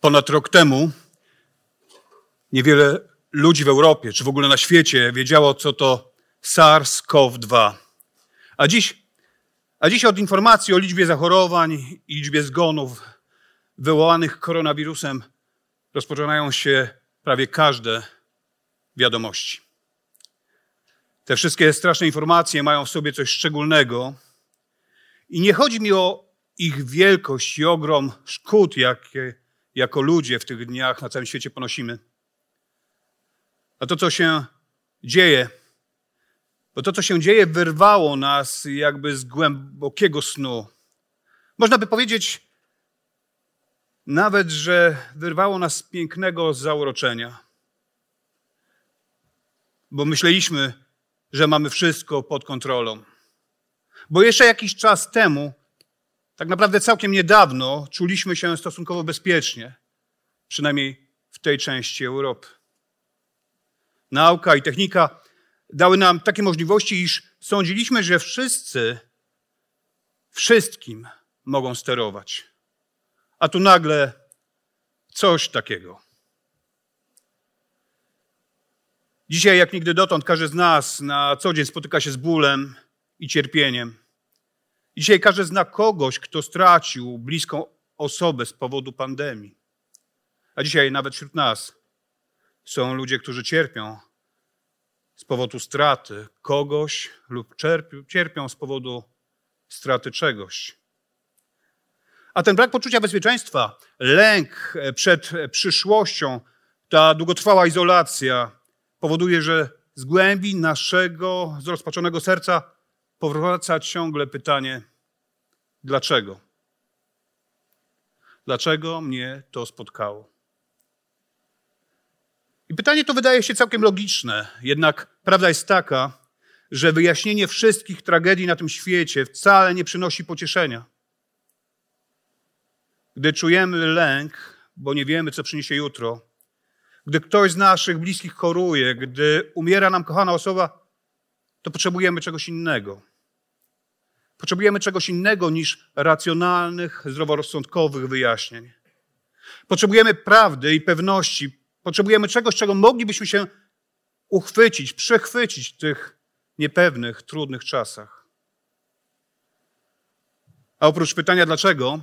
Ponad rok temu niewiele ludzi w Europie, czy w ogóle na świecie wiedziało, co to SARS-CoV-2. A dziś, a dziś od informacji o liczbie zachorowań i liczbie zgonów wywołanych koronawirusem rozpoczynają się prawie każde wiadomości. Te wszystkie straszne informacje mają w sobie coś szczególnego i nie chodzi mi o ich wielkość i ogrom szkód, jakie jako ludzie w tych dniach na całym świecie ponosimy. A to, co się dzieje, bo to, co się dzieje, wyrwało nas jakby z głębokiego snu. Można by powiedzieć nawet, że wyrwało nas z pięknego zauroczenia. Bo myśleliśmy, że mamy wszystko pod kontrolą. Bo jeszcze jakiś czas temu tak naprawdę całkiem niedawno czuliśmy się stosunkowo bezpiecznie, przynajmniej w tej części Europy. Nauka i technika dały nam takie możliwości, iż sądziliśmy, że wszyscy wszystkim mogą sterować. A tu nagle coś takiego. Dzisiaj, jak nigdy dotąd, każdy z nas na co dzień spotyka się z bólem i cierpieniem. Dzisiaj każdy zna kogoś, kto stracił bliską osobę z powodu pandemii. A dzisiaj nawet wśród nas są ludzie, którzy cierpią z powodu straty kogoś lub cierpią z powodu straty czegoś. A ten brak poczucia bezpieczeństwa, lęk przed przyszłością, ta długotrwała izolacja powoduje, że z głębi naszego zrozpaczonego serca powraca ciągle pytanie: dlaczego? Dlaczego mnie to spotkało? I pytanie to wydaje się całkiem logiczne, jednak prawda jest taka, że wyjaśnienie wszystkich tragedii na tym świecie wcale nie przynosi pocieszenia. Gdy czujemy lęk, bo nie wiemy, co przyniesie jutro, gdy ktoś z naszych bliskich choruje, gdy umiera nam kochana osoba, to potrzebujemy czegoś innego. Potrzebujemy czegoś innego niż racjonalnych, zdroworozsądkowych wyjaśnień. Potrzebujemy prawdy i pewności. Potrzebujemy czegoś, czego moglibyśmy się uchwycić, przechwycić w tych niepewnych, trudnych czasach. A oprócz pytania dlaczego,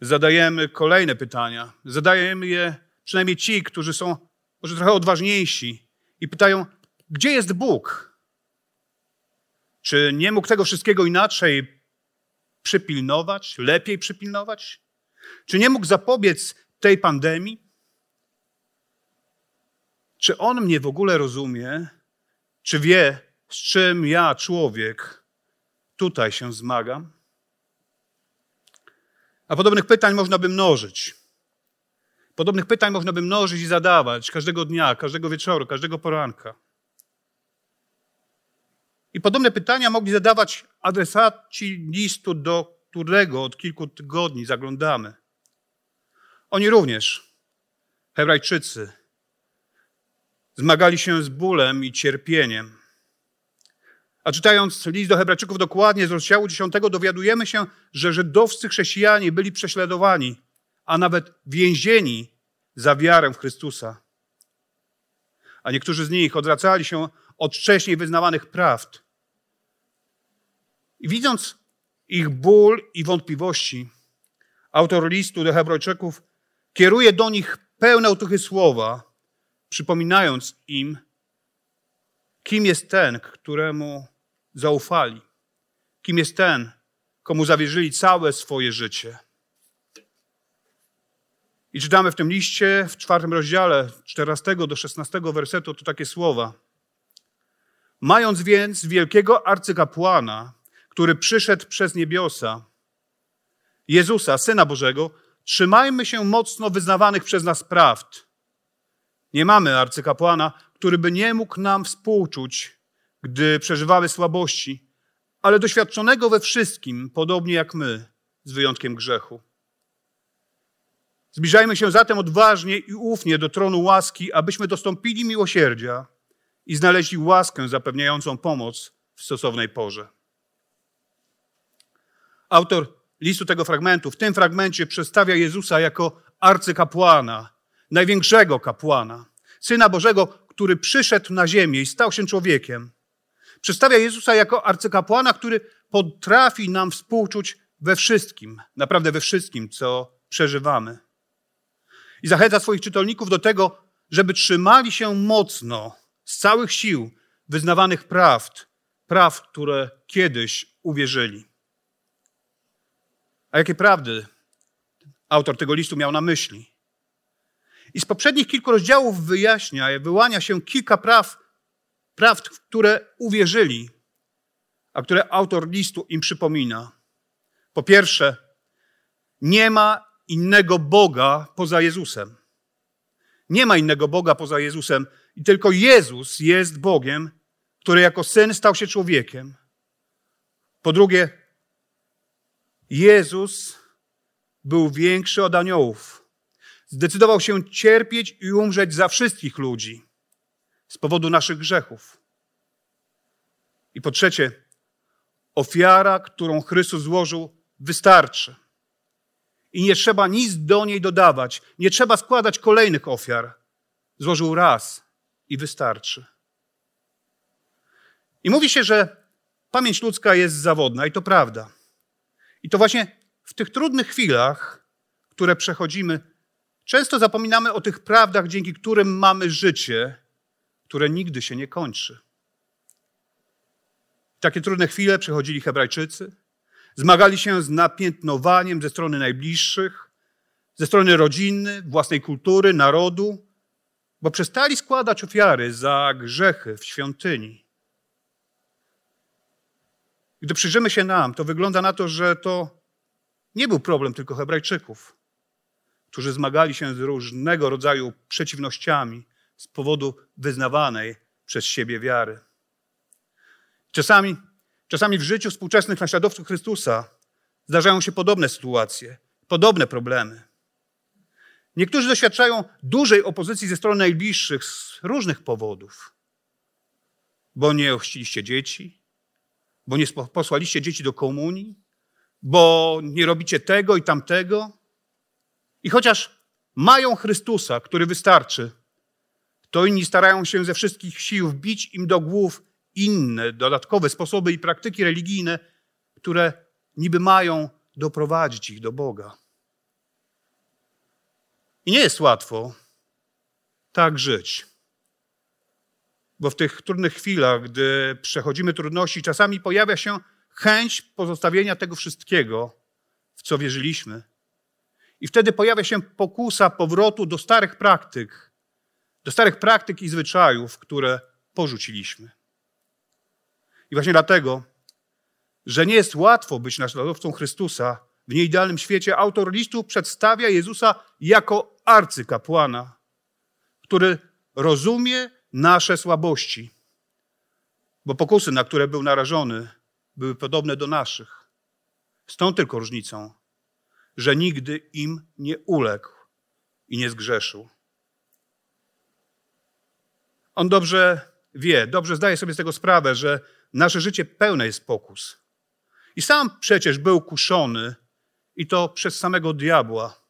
zadajemy kolejne pytania. Zadajemy je przynajmniej ci, którzy są może trochę odważniejsi i pytają, gdzie jest Bóg? Czy nie mógł tego wszystkiego inaczej przypilnować, lepiej przypilnować? Czy nie mógł zapobiec tej pandemii? Czy on mnie w ogóle rozumie? Czy wie, z czym ja, człowiek, tutaj się zmagam? A podobnych pytań można by mnożyć. Podobnych pytań można by mnożyć i zadawać każdego dnia, każdego wieczoru, każdego poranka. I podobne pytania mogli zadawać adresaci listu, do którego od kilku tygodni zaglądamy. Oni również, Hebrajczycy, zmagali się z bólem i cierpieniem. A czytając list do Hebrajczyków dokładnie z rozdziału 10, dowiadujemy się, że żydowscy chrześcijanie byli prześladowani, a nawet więzieni za wiarę w Chrystusa. A niektórzy z nich odwracali się od wcześniej wyznawanych prawd. I widząc ich ból i wątpliwości, autor listu do Hebrajczyków kieruje do nich pełne otuchy słowa, przypominając im, kim jest ten, któremu zaufali, kim jest ten, komu zawierzyli całe swoje życie. I czytamy w tym liście, w czwartym rozdziale, 14 do 16 wersetu, to takie słowa. Mając więc wielkiego arcykapłana, który przyszedł przez niebiosa, Jezusa, Syna Bożego, trzymajmy się mocno wyznawanych przez nas prawd. Nie mamy arcykapłana, który by nie mógł nam współczuć, gdy przeżywały słabości, ale doświadczonego we wszystkim, podobnie jak my, z wyjątkiem grzechu. Zbliżajmy się zatem odważnie i ufnie do tronu łaski, abyśmy dostąpili miłosierdzia i znaleźli łaskę zapewniającą pomoc w stosownej porze. Autor listu tego fragmentu w tym fragmencie przedstawia Jezusa jako arcykapłana, największego kapłana, Syna Bożego, który przyszedł na ziemię i stał się człowiekiem. Przedstawia Jezusa jako arcykapłana, który potrafi nam współczuć we wszystkim, naprawdę we wszystkim, co przeżywamy. I zachęca swoich czytelników do tego, żeby trzymali się mocno, z całych sił, wyznawanych prawd, praw, które kiedyś uwierzyli. A jakie prawdy autor tego listu miał na myśli? I z poprzednich kilku rozdziałów wyjaśnia, wyłania się kilka praw, prawd, w które uwierzyli, a które autor listu im przypomina. Po pierwsze, nie ma innego Boga poza Jezusem. Nie ma innego Boga poza Jezusem i tylko Jezus jest Bogiem, który jako syn stał się człowiekiem. Po drugie, Jezus był większy od aniołów. Zdecydował się cierpieć i umrzeć za wszystkich ludzi z powodu naszych grzechów. I po trzecie, ofiara, którą Chrystus złożył, wystarczy. I nie trzeba nic do niej dodawać, nie trzeba składać kolejnych ofiar. Złożył raz i wystarczy. I mówi się, że pamięć ludzka jest zawodna, i to prawda. I to właśnie w tych trudnych chwilach, które przechodzimy, często zapominamy o tych prawdach, dzięki którym mamy życie, które nigdy się nie kończy. Takie trudne chwile przechodzili Hebrajczycy, zmagali się z napiętnowaniem ze strony najbliższych, ze strony rodziny, własnej kultury, narodu, bo przestali składać ofiary za grzechy w świątyni. Gdy przyjrzymy się nam, to wygląda na to, że to nie był problem tylko Hebrajczyków, którzy zmagali się z różnego rodzaju przeciwnościami z powodu wyznawanej przez siebie wiary. Czasami, czasami w życiu współczesnych naśladowców Chrystusa zdarzają się podobne sytuacje, podobne problemy. Niektórzy doświadczają dużej opozycji ze strony najbliższych z różnych powodów. Bo nie ochrzciliście dzieci, bo nie posłaliście dzieci do komunii, bo nie robicie tego i tamtego. I chociaż mają Chrystusa, który wystarczy, to inni starają się ze wszystkich sił wbić im do głów inne, dodatkowe sposoby i praktyki religijne, które niby mają doprowadzić ich do Boga. I nie jest łatwo tak żyć. Bo w tych trudnych chwilach, gdy przechodzimy trudności, czasami pojawia się chęć pozostawienia tego wszystkiego, w co wierzyliśmy. I wtedy pojawia się pokusa powrotu do starych praktyk, do starych praktyk i zwyczajów, które porzuciliśmy. I właśnie dlatego, że nie jest łatwo być naśladowcą Chrystusa, w nieidealnym świecie autor listu przedstawia Jezusa jako arcykapłana, który rozumie nasze słabości, bo pokusy, na które był narażony, były podobne do naszych. Z tą tylko różnicą, że nigdy im nie uległ i nie zgrzeszył. On dobrze wie, dobrze zdaje sobie z tego sprawę, że nasze życie pełne jest pokus. I sam przecież był kuszony, i to przez samego diabła.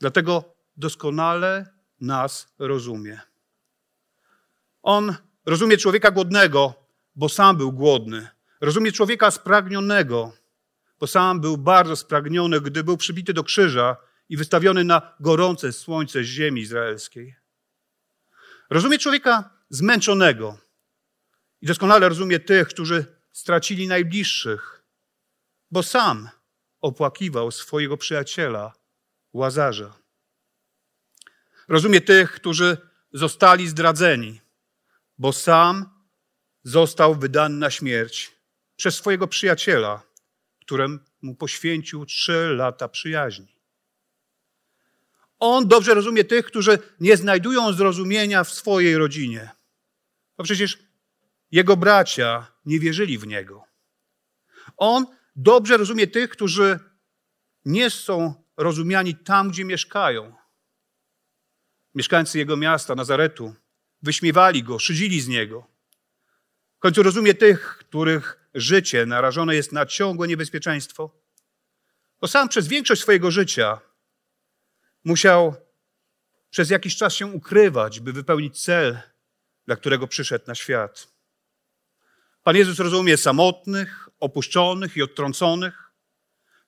Dlatego doskonale nas rozumie. On rozumie człowieka głodnego, bo sam był głodny. Rozumie człowieka spragnionego, bo sam był bardzo spragniony, gdy był przybity do krzyża i wystawiony na gorące słońce ziemi izraelskiej. Rozumie człowieka zmęczonego i doskonale rozumie tych, którzy stracili najbliższych, bo sam opłakiwał swojego przyjaciela, łazarza. Rozumie tych, którzy zostali zdradzeni, bo sam został wydany na śmierć przez swojego przyjaciela, któremu poświęcił trzy lata przyjaźni. On dobrze rozumie tych, którzy nie znajdują zrozumienia w swojej rodzinie. Bo przecież jego bracia nie wierzyli w niego. On dobrze rozumie tych, którzy nie są rozumiani tam, gdzie mieszkają. Mieszkańcy jego miasta, Nazaretu, wyśmiewali go, szydzili z niego. W końcu rozumie tych, których życie narażone jest na ciągłe niebezpieczeństwo. Bo sam przez większość swojego życia musiał przez jakiś czas się ukrywać, by wypełnić cel, dla którego przyszedł na świat. Pan Jezus rozumie samotnych, opuszczonych i odtrąconych.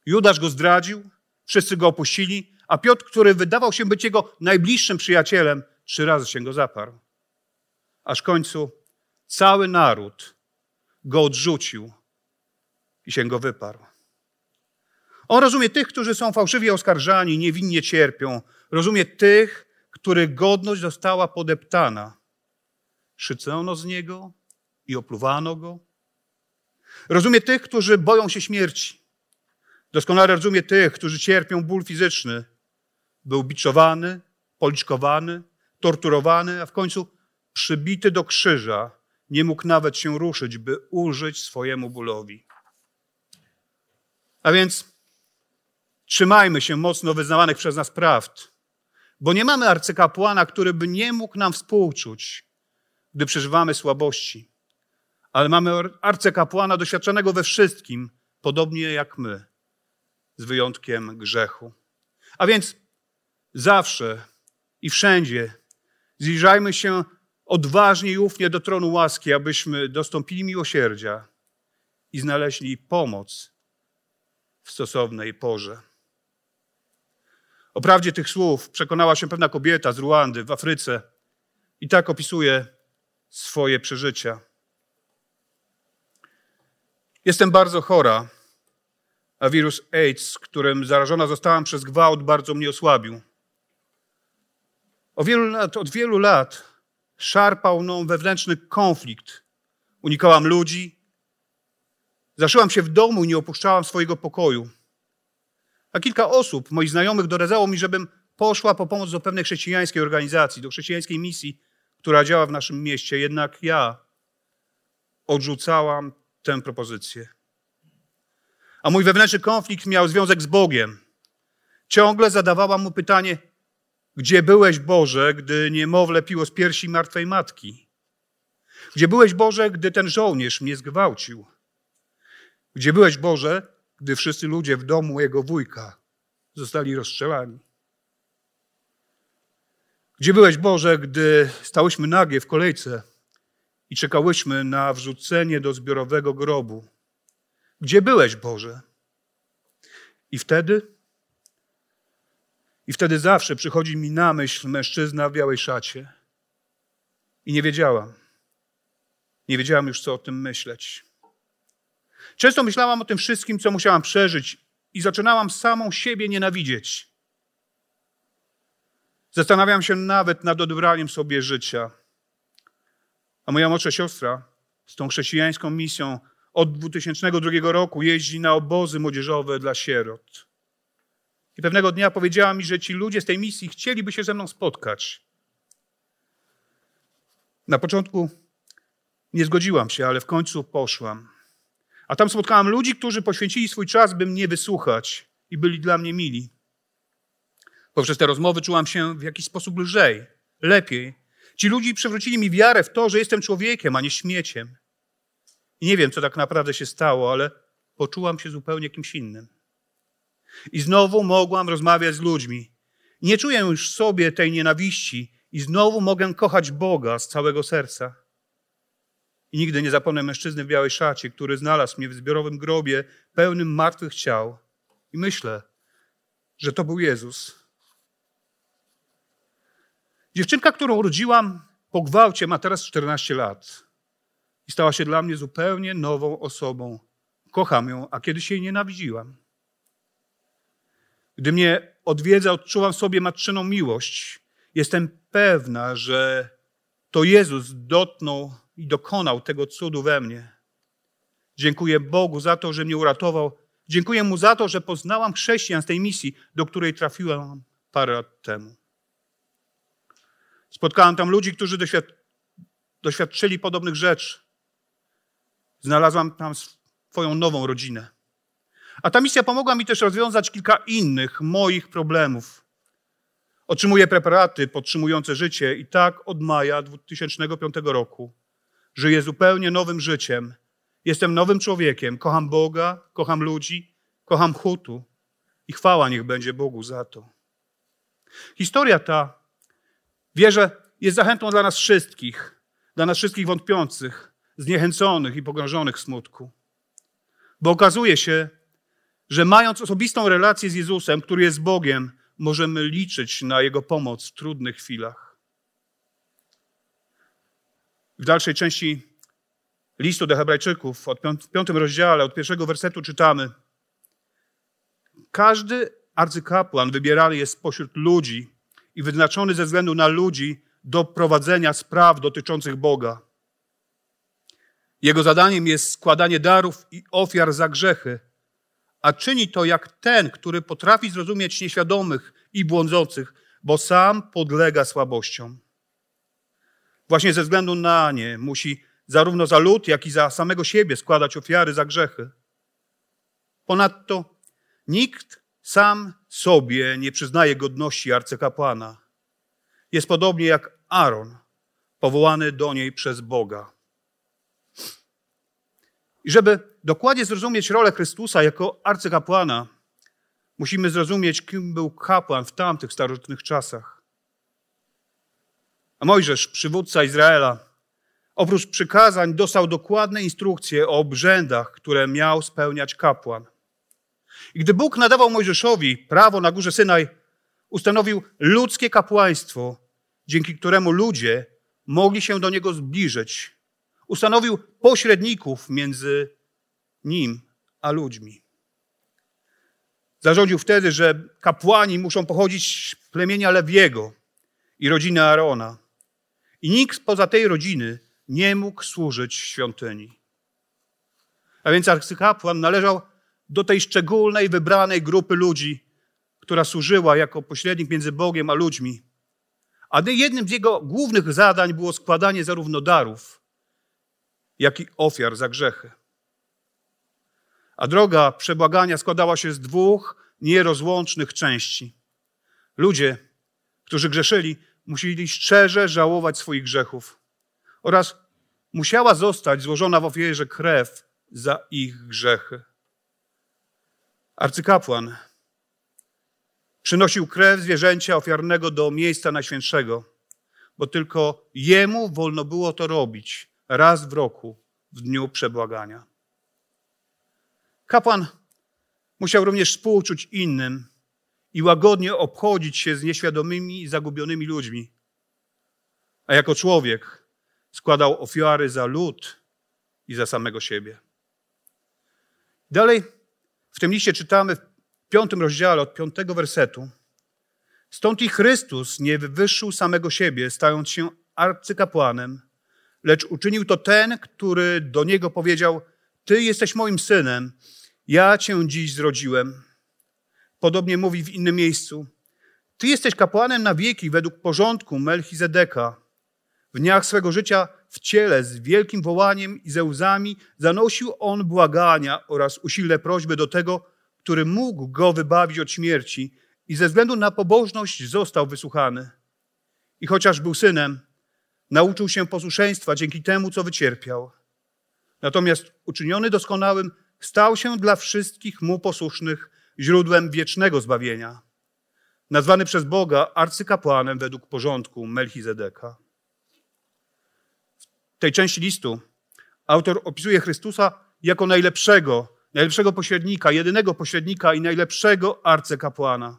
Judasz go zdradził, wszyscy go opuścili, a Piotr, który wydawał się być jego najbliższym przyjacielem, trzy razy się go zaparł. Aż w końcu cały naród go odrzucił i się go wyparł. On rozumie tych, którzy są fałszywie oskarżani, niewinnie cierpią. Rozumie tych, których godność została podeptana. Szycono z niego i opluwano go. Rozumie tych, którzy boją się śmierci. Doskonale rozumie tych, którzy cierpią ból fizyczny. Był biczowany, policzkowany, torturowany, a w końcu przybity do krzyża. Nie mógł nawet się ruszyć, by ulżyć swojemu bólowi. A więc trzymajmy się mocno wyznawanych przez nas prawd, bo nie mamy arcykapłana, który by nie mógł nam współczuć, gdy przeżywamy słabości. Ale mamy arcykapłana doświadczonego we wszystkim, podobnie jak my, z wyjątkiem grzechu. A więc zawsze i wszędzie zbliżajmy się odważnie i ufnie do tronu łaski, abyśmy dostąpili miłosierdzia i znaleźli pomoc w stosownej porze. O prawdzie tych słów przekonała się pewna kobieta z Ruandy w Afryce i tak opisuje swoje przeżycia. Jestem bardzo chora, a wirus AIDS, którym zarażona zostałam przez gwałt, bardzo mnie osłabił. O wielu lat, od wielu lat szarpał mną wewnętrzny konflikt. Unikałam ludzi, zaszyłam się w domu i nie opuszczałam swojego pokoju. A kilka osób, moich znajomych, doradzało mi, żebym poszła po pomoc do pewnej chrześcijańskiej organizacji, do chrześcijańskiej misji, która działa w naszym mieście. Jednak ja odrzucałam tę propozycję. A mój wewnętrzny konflikt miał związek z Bogiem. Ciągle zadawałam mu pytanie, gdzie byłeś Boże, gdy niemowlę piło z piersi martwej matki? Gdzie byłeś Boże, gdy ten żołnierz mnie zgwałcił? Gdzie byłeś Boże, gdy wszyscy ludzie w domu jego wujka zostali rozstrzelani? Gdzie byłeś Boże, gdy stałyśmy nagie w kolejce i czekałyśmy na wrzucenie do zbiorowego grobu? Gdzie byłeś Boże? I wtedy i wtedy zawsze przychodzi mi na myśl mężczyzna w białej szacie. I nie wiedziałam. Nie wiedziałam już, co o tym myśleć. Często myślałam o tym wszystkim, co musiałam przeżyć, i zaczynałam samą siebie nienawidzieć. Zastanawiam się nawet nad odbraniem sobie życia. A moja młodsza siostra z tą chrześcijańską misją od 2002 roku jeździ na obozy młodzieżowe dla sierot. I pewnego dnia powiedziała mi, że ci ludzie z tej misji chcieliby się ze mną spotkać. Na początku nie zgodziłam się, ale w końcu poszłam. A tam spotkałam ludzi, którzy poświęcili swój czas, by mnie wysłuchać i byli dla mnie mili. Poprzez te rozmowy czułam się w jakiś sposób lżej, lepiej. Ci ludzie przywrócili mi wiarę w to, że jestem człowiekiem, a nie śmieciem. I nie wiem, co tak naprawdę się stało, ale poczułam się zupełnie kimś innym. I znowu mogłam rozmawiać z ludźmi. Nie czuję już sobie tej nienawiści i znowu mogę kochać Boga z całego serca. I nigdy nie zapomnę mężczyzny w białej szacie, który znalazł mnie w zbiorowym grobie pełnym martwych ciał. I myślę, że to był Jezus. Dziewczynka, którą urodziłam po gwałcie, ma teraz 14 lat i stała się dla mnie zupełnie nową osobą. Kocham ją, a kiedyś jej nienawidziłam. Gdy mnie odwiedza, odczuwam sobie matczyną miłość. Jestem pewna, że to Jezus dotknął i dokonał tego cudu we mnie. Dziękuję Bogu za to, że mnie uratował. Dziękuję Mu za to, że poznałam chrześcijan z tej misji, do której trafiłam parę lat temu. Spotkałam tam ludzi, którzy doświad doświadczyli podobnych rzeczy. Znalazłam tam swoją nową rodzinę. A ta misja pomogła mi też rozwiązać kilka innych moich problemów. Otrzymuję preparaty podtrzymujące życie i tak od maja 2005 roku żyję zupełnie nowym życiem. Jestem nowym człowiekiem. Kocham Boga, kocham ludzi, kocham Hutu i chwała niech będzie Bogu za to. Historia ta, wierzę, jest zachętą dla nas wszystkich, dla nas wszystkich wątpiących, zniechęconych i pogrążonych w smutku. Bo okazuje się, że mając osobistą relację z Jezusem, który jest Bogiem, możemy liczyć na Jego pomoc w trudnych chwilach. W dalszej części listu do Hebrajczyków, w piątym rozdziale, od pierwszego wersetu czytamy: Każdy arcykapłan wybierany jest spośród ludzi i wyznaczony ze względu na ludzi do prowadzenia spraw dotyczących Boga. Jego zadaniem jest składanie darów i ofiar za grzechy, a czyni to jak ten, który potrafi zrozumieć nieświadomych i błądzących, bo sam podlega słabościom. Właśnie ze względu na nie musi zarówno za lud, jak i za samego siebie składać ofiary za grzechy. Ponadto nikt sam sobie nie przyznaje godności arcykapłana. Jest podobnie jak Aaron, powołany do niej przez Boga. I żeby dokładnie zrozumieć rolę Chrystusa jako arcykapłana, musimy zrozumieć, kim był kapłan w tamtych starożytnych czasach. A Mojżesz, przywódca Izraela, oprócz przykazań dostał dokładne instrukcje o obrzędach, które miał spełniać kapłan. I gdy Bóg nadawał Mojżeszowi prawo na górze Synaj, ustanowił ludzkie kapłaństwo, dzięki któremu ludzie mogli się do niego zbliżyć. Ustanowił pośredników między nim a ludźmi. Zarządził wtedy, że kapłani muszą pochodzić z plemienia Lewiego i rodziny Aarona. I nikt poza tej rodziny nie mógł służyć świątyni. A więc arcykapłan należał do tej szczególnej, wybranej grupy ludzi, która służyła jako pośrednik między Bogiem a ludźmi. A jednym z jego głównych zadań było składanie zarówno darów, jak i ofiar za grzechy. A droga przebłagania składała się z dwóch nierozłącznych części. Ludzie, którzy grzeszyli, musieli szczerze żałować swoich grzechów oraz musiała zostać złożona w ofierze krew za ich grzechy. Arcykapłan przynosił krew zwierzęcia ofiarnego do miejsca najświętszego, bo tylko jemu wolno było to robić raz w roku, w dniu przebłagania. Kapłan musiał również współczuć innym i łagodnie obchodzić się z nieświadomymi i zagubionymi ludźmi. A jako człowiek składał ofiary za lud i za samego siebie. Dalej w tym liście czytamy w piątym rozdziale od piątego wersetu. Stąd i Chrystus nie wywyższył samego siebie, stając się arcykapłanem, lecz uczynił to ten, który do niego powiedział: Ty jesteś moim synem, ja cię dziś zrodziłem. Podobnie mówi w innym miejscu. Ty jesteś kapłanem na wieki według porządku Melchizedeka. W dniach swego życia w ciele z wielkim wołaniem i ze łzami zanosił on błagania oraz usilne prośby do tego, który mógł go wybawić od śmierci i ze względu na pobożność został wysłuchany. I chociaż był synem, nauczył się posłuszeństwa dzięki temu, co wycierpiał. Natomiast uczyniony doskonałym stał się dla wszystkich mu posłusznych źródłem wiecznego zbawienia. Nazwany przez Boga arcykapłanem według porządku Melchizedeka. Tej części listu autor opisuje Chrystusa jako najlepszego, najlepszego pośrednika, jedynego pośrednika i najlepszego arcykapłana.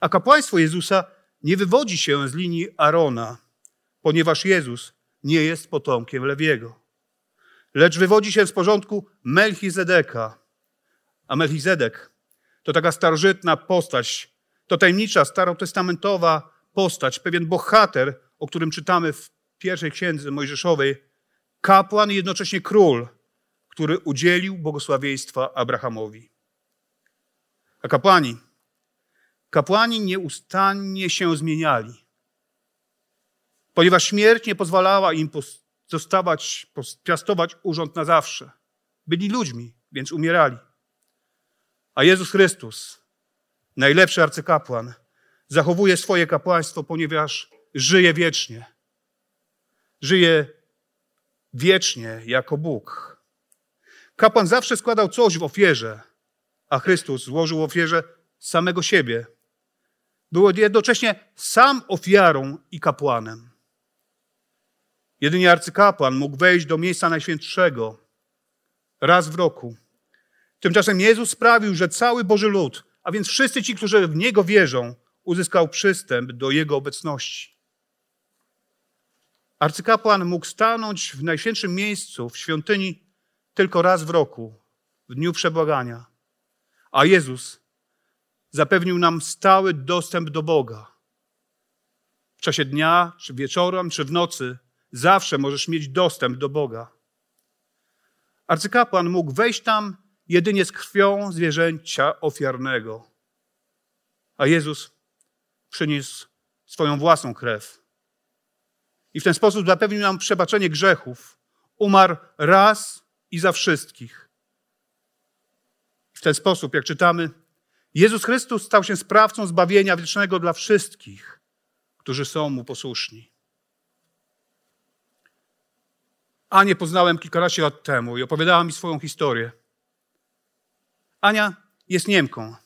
A kapłaństwo Jezusa nie wywodzi się z linii Arona, ponieważ Jezus nie jest potomkiem Lewiego, lecz wywodzi się z porządku Melchizedeka. A Melchizedek to taka starożytna postać, to tajemnicza, starotestamentowa postać, pewien bohater, o którym czytamy w pierwszej księdze Mojżeszowej, kapłan i jednocześnie król, który udzielił błogosławieństwa Abrahamowi. A kapłani, kapłani nieustannie się zmieniali, ponieważ śmierć nie pozwalała im zostawać, piastować urząd na zawsze. Byli ludźmi, więc umierali. A Jezus Chrystus, najlepszy arcykapłan, zachowuje swoje kapłaństwo, ponieważ żyje wiecznie. Żyje wiecznie jako Bóg. Kapłan zawsze składał coś w ofierze, a Chrystus złożył ofierze samego siebie. Był jednocześnie sam ofiarą i kapłanem. Jedynie arcykapłan mógł wejść do miejsca najświętszego raz w roku. Tymczasem Jezus sprawił, że cały Boży lud, a więc wszyscy ci, którzy w Niego wierzą, uzyskał przystęp do Jego obecności. Arcykapłan mógł stanąć w najświętszym miejscu, w świątyni, tylko raz w roku, w dniu przebłagania. A Jezus zapewnił nam stały dostęp do Boga. W czasie dnia, czy wieczorem, czy w nocy, zawsze możesz mieć dostęp do Boga. Arcykapłan mógł wejść tam jedynie z krwią zwierzęcia ofiarnego. A Jezus przyniósł swoją własną krew. I w ten sposób zapewnił nam przebaczenie grzechów. Umarł raz i za wszystkich. W ten sposób, jak czytamy, Jezus Chrystus stał się sprawcą zbawienia wiecznego dla wszystkich, którzy są Mu posłuszni. Anię poznałem kilkanaście lat temu i opowiadała mi swoją historię. Ania jest Niemką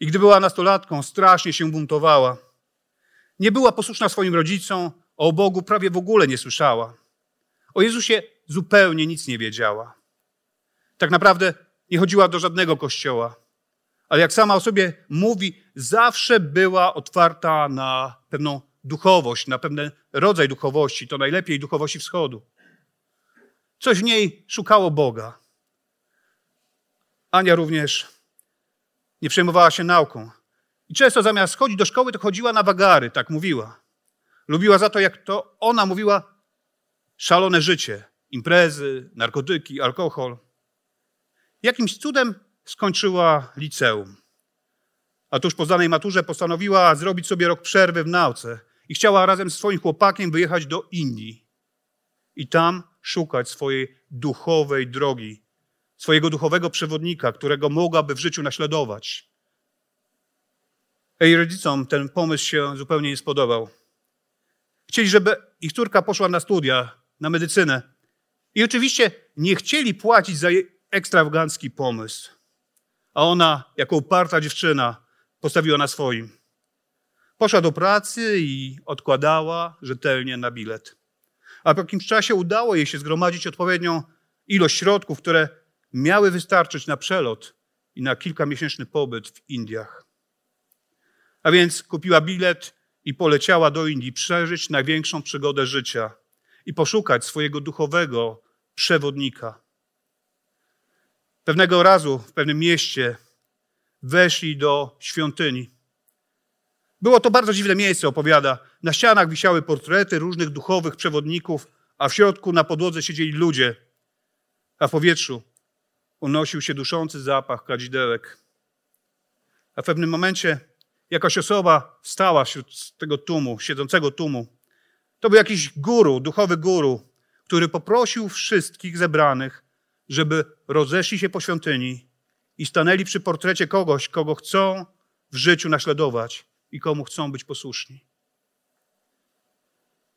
i gdy była nastolatką, strasznie się buntowała. Nie była posłuszna swoim rodzicom, o Bogu prawie w ogóle nie słyszała. O Jezusie zupełnie nic nie wiedziała. Tak naprawdę nie chodziła do żadnego kościoła, ale jak sama o sobie mówi, zawsze była otwarta na pewną duchowość, na pewien rodzaj duchowości, to najlepiej duchowości wschodu. Coś w niej szukało Boga. Ania również nie przejmowała się nauką. I często zamiast chodzić do szkoły, to chodziła na wagary, tak mówiła. Lubiła za to, jak to ona mówiła, szalone życie. Imprezy, narkotyki, alkohol. Jakimś cudem skończyła liceum. A tuż po zdanej maturze postanowiła zrobić sobie rok przerwy w nauce i chciała razem z swoim chłopakiem wyjechać do Indii i tam szukać swojej duchowej drogi, swojego duchowego przewodnika, którego mogłaby w życiu naśladować. Jej rodzicom ten pomysł się zupełnie nie spodobał. Chcieli, żeby ich córka poszła na studia, na medycynę. I oczywiście nie chcieli płacić za jej ekstrawagancki pomysł. A ona, jako uparta dziewczyna, postawiła na swoim. Poszła do pracy i odkładała rzetelnie na bilet. A po jakimś czasie udało jej się zgromadzić odpowiednią ilość środków, które miały wystarczyć na przelot i na kilkamiesięczny pobyt w Indiach. A więc kupiła bilet i poleciała do Indii przeżyć największą przygodę życia i poszukać swojego duchowego przewodnika. Pewnego razu w pewnym mieście weszli do świątyni. Było to bardzo dziwne miejsce, opowiada. Na ścianach wisiały portrety różnych duchowych przewodników, a w środku na podłodze siedzieli ludzie, a w powietrzu unosił się duszący zapach kadzidełek. A w pewnym momencie jakaś osoba stała wśród tego tłumu, siedzącego tłumu. To był jakiś guru, duchowy guru, który poprosił wszystkich zebranych, żeby rozeszli się po świątyni i stanęli przy portrecie kogoś, kogo chcą w życiu naśladować i komu chcą być posłuszni.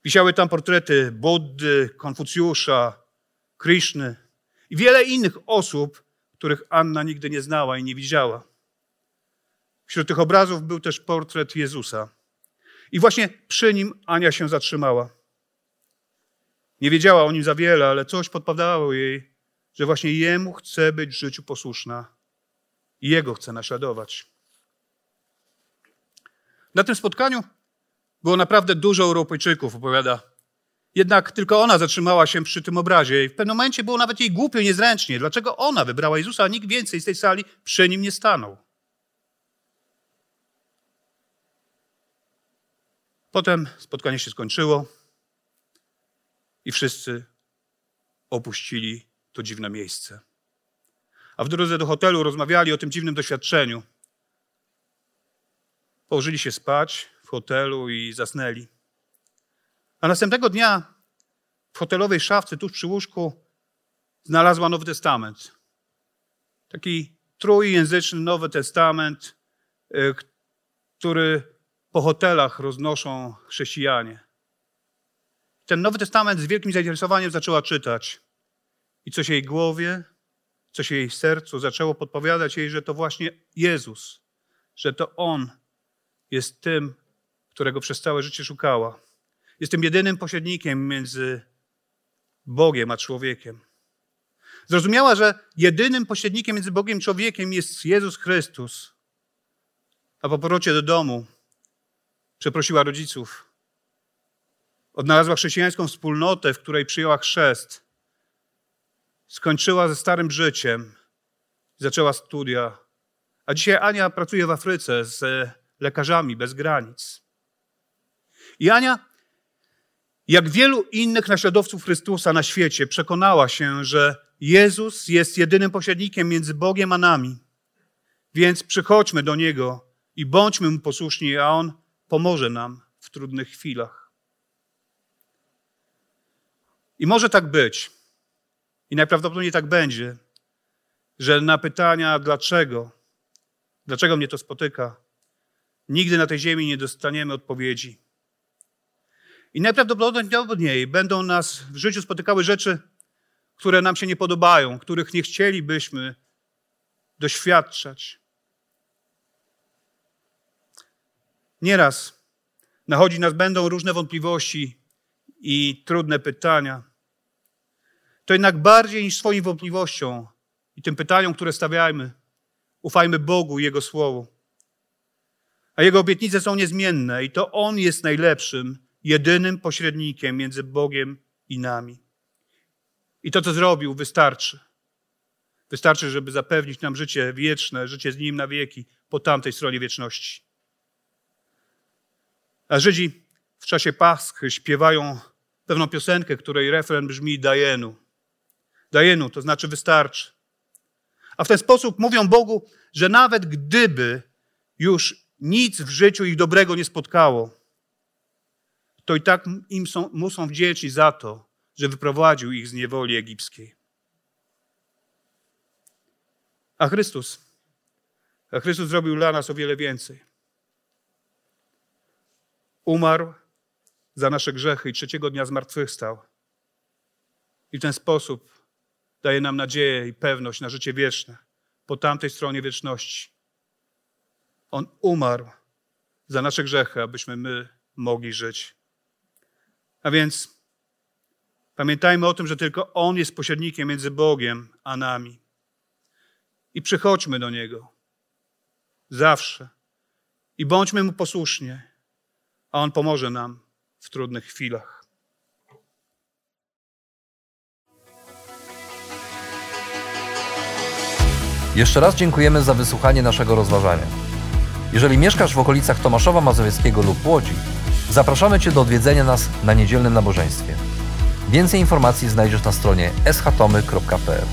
Wisiały tam portrety Buddy, Konfucjusza, Krishny i wiele innych osób, których Anna nigdy nie znała i nie widziała. Wśród tych obrazów był też portret Jezusa. I właśnie przy nim Ania się zatrzymała. Nie wiedziała o nim za wiele, ale coś podpowiadało jej, że właśnie Jemu chce być w życiu posłuszna i Jego chce naśladować. Na tym spotkaniu było naprawdę dużo Europejczyków, opowiada. Jednak tylko ona zatrzymała się przy tym obrazie i w pewnym momencie było nawet jej głupio, niezręcznie. Dlaczego ona wybrała Jezusa, a nikt więcej z tej sali przy nim nie stanął? Potem spotkanie się skończyło i wszyscy opuścili to dziwne miejsce. A w drodze do hotelu rozmawiali o tym dziwnym doświadczeniu. Położyli się spać w hotelu i zasnęli. A następnego dnia w hotelowej szafce tuż przy łóżku znalazła Nowy Testament. Taki trójjęzyczny Nowy Testament, y, który po hotelach roznoszą chrześcijanie. Ten Nowy Testament z wielkim zainteresowaniem zaczęła czytać. I coś jej głowie, coś jej sercu zaczęło podpowiadać jej, że to właśnie Jezus, że to On jest tym, którego przez całe życie szukała. Jest tym jedynym pośrednikiem między Bogiem a człowiekiem. Zrozumiała, że jedynym pośrednikiem między Bogiem a człowiekiem jest Jezus Chrystus. A po powrocie do domu przeprosiła rodziców. Odnalazła chrześcijańską wspólnotę, w której przyjęła chrzest. Skończyła ze starym życiem, zaczęła studia. A dzisiaj Ania pracuje w Afryce z lekarzami bez granic. I Ania, jak wielu innych naśladowców Chrystusa na świecie, przekonała się, że Jezus jest jedynym pośrednikiem między Bogiem a nami. Więc przychodźmy do Niego i bądźmy Mu posłuszni, a On pomoże nam w trudnych chwilach. I może tak być, i najprawdopodobniej tak będzie, że na pytania dlaczego, dlaczego mnie to spotyka, nigdy na tej ziemi nie dostaniemy odpowiedzi. I najprawdopodobniej będą nas w życiu spotykały rzeczy, które nam się nie podobają, których nie chcielibyśmy doświadczać. Nieraz nachodzi nas będą różne wątpliwości i trudne pytania. To jednak bardziej niż swoim wątpliwościom i tym pytaniom, które stawiajmy, ufajmy Bogu i Jego Słowu. A Jego obietnice są niezmienne i to On jest najlepszym, jedynym pośrednikiem między Bogiem i nami. I to, co zrobił, wystarczy. Wystarczy, żeby zapewnić nam życie wieczne, życie z Nim na wieki, po tamtej stronie wieczności. A Żydzi w czasie Paschy śpiewają pewną piosenkę, której refren brzmi Dajenu. Dajenu, to znaczy wystarczy. A w ten sposób mówią Bogu, że nawet gdyby już nic w życiu ich dobrego nie spotkało, to i tak im są, mu są wdzięczni za to, że wyprowadził ich z niewoli egipskiej. A Chrystus, a Chrystus zrobił dla nas o wiele więcej. Umarł za nasze grzechy i trzeciego dnia zmartwychwstał. I w ten sposób daje nam nadzieję i pewność na życie wieczne po tamtej stronie wieczności. On umarł za nasze grzechy, abyśmy my mogli żyć. A więc pamiętajmy o tym, że tylko On jest pośrednikiem między Bogiem a nami. I przychodźmy do Niego zawsze i bądźmy Mu posłuszni, a On pomoże nam w trudnych chwilach. Jeszcze raz dziękujemy za wysłuchanie naszego rozważania. Jeżeli mieszkasz w okolicach Tomaszowa Mazowieckiego lub Łodzi, zapraszamy Cię do odwiedzenia nas na niedzielnym nabożeństwie. Więcej informacji znajdziesz na stronie schatomy.pl.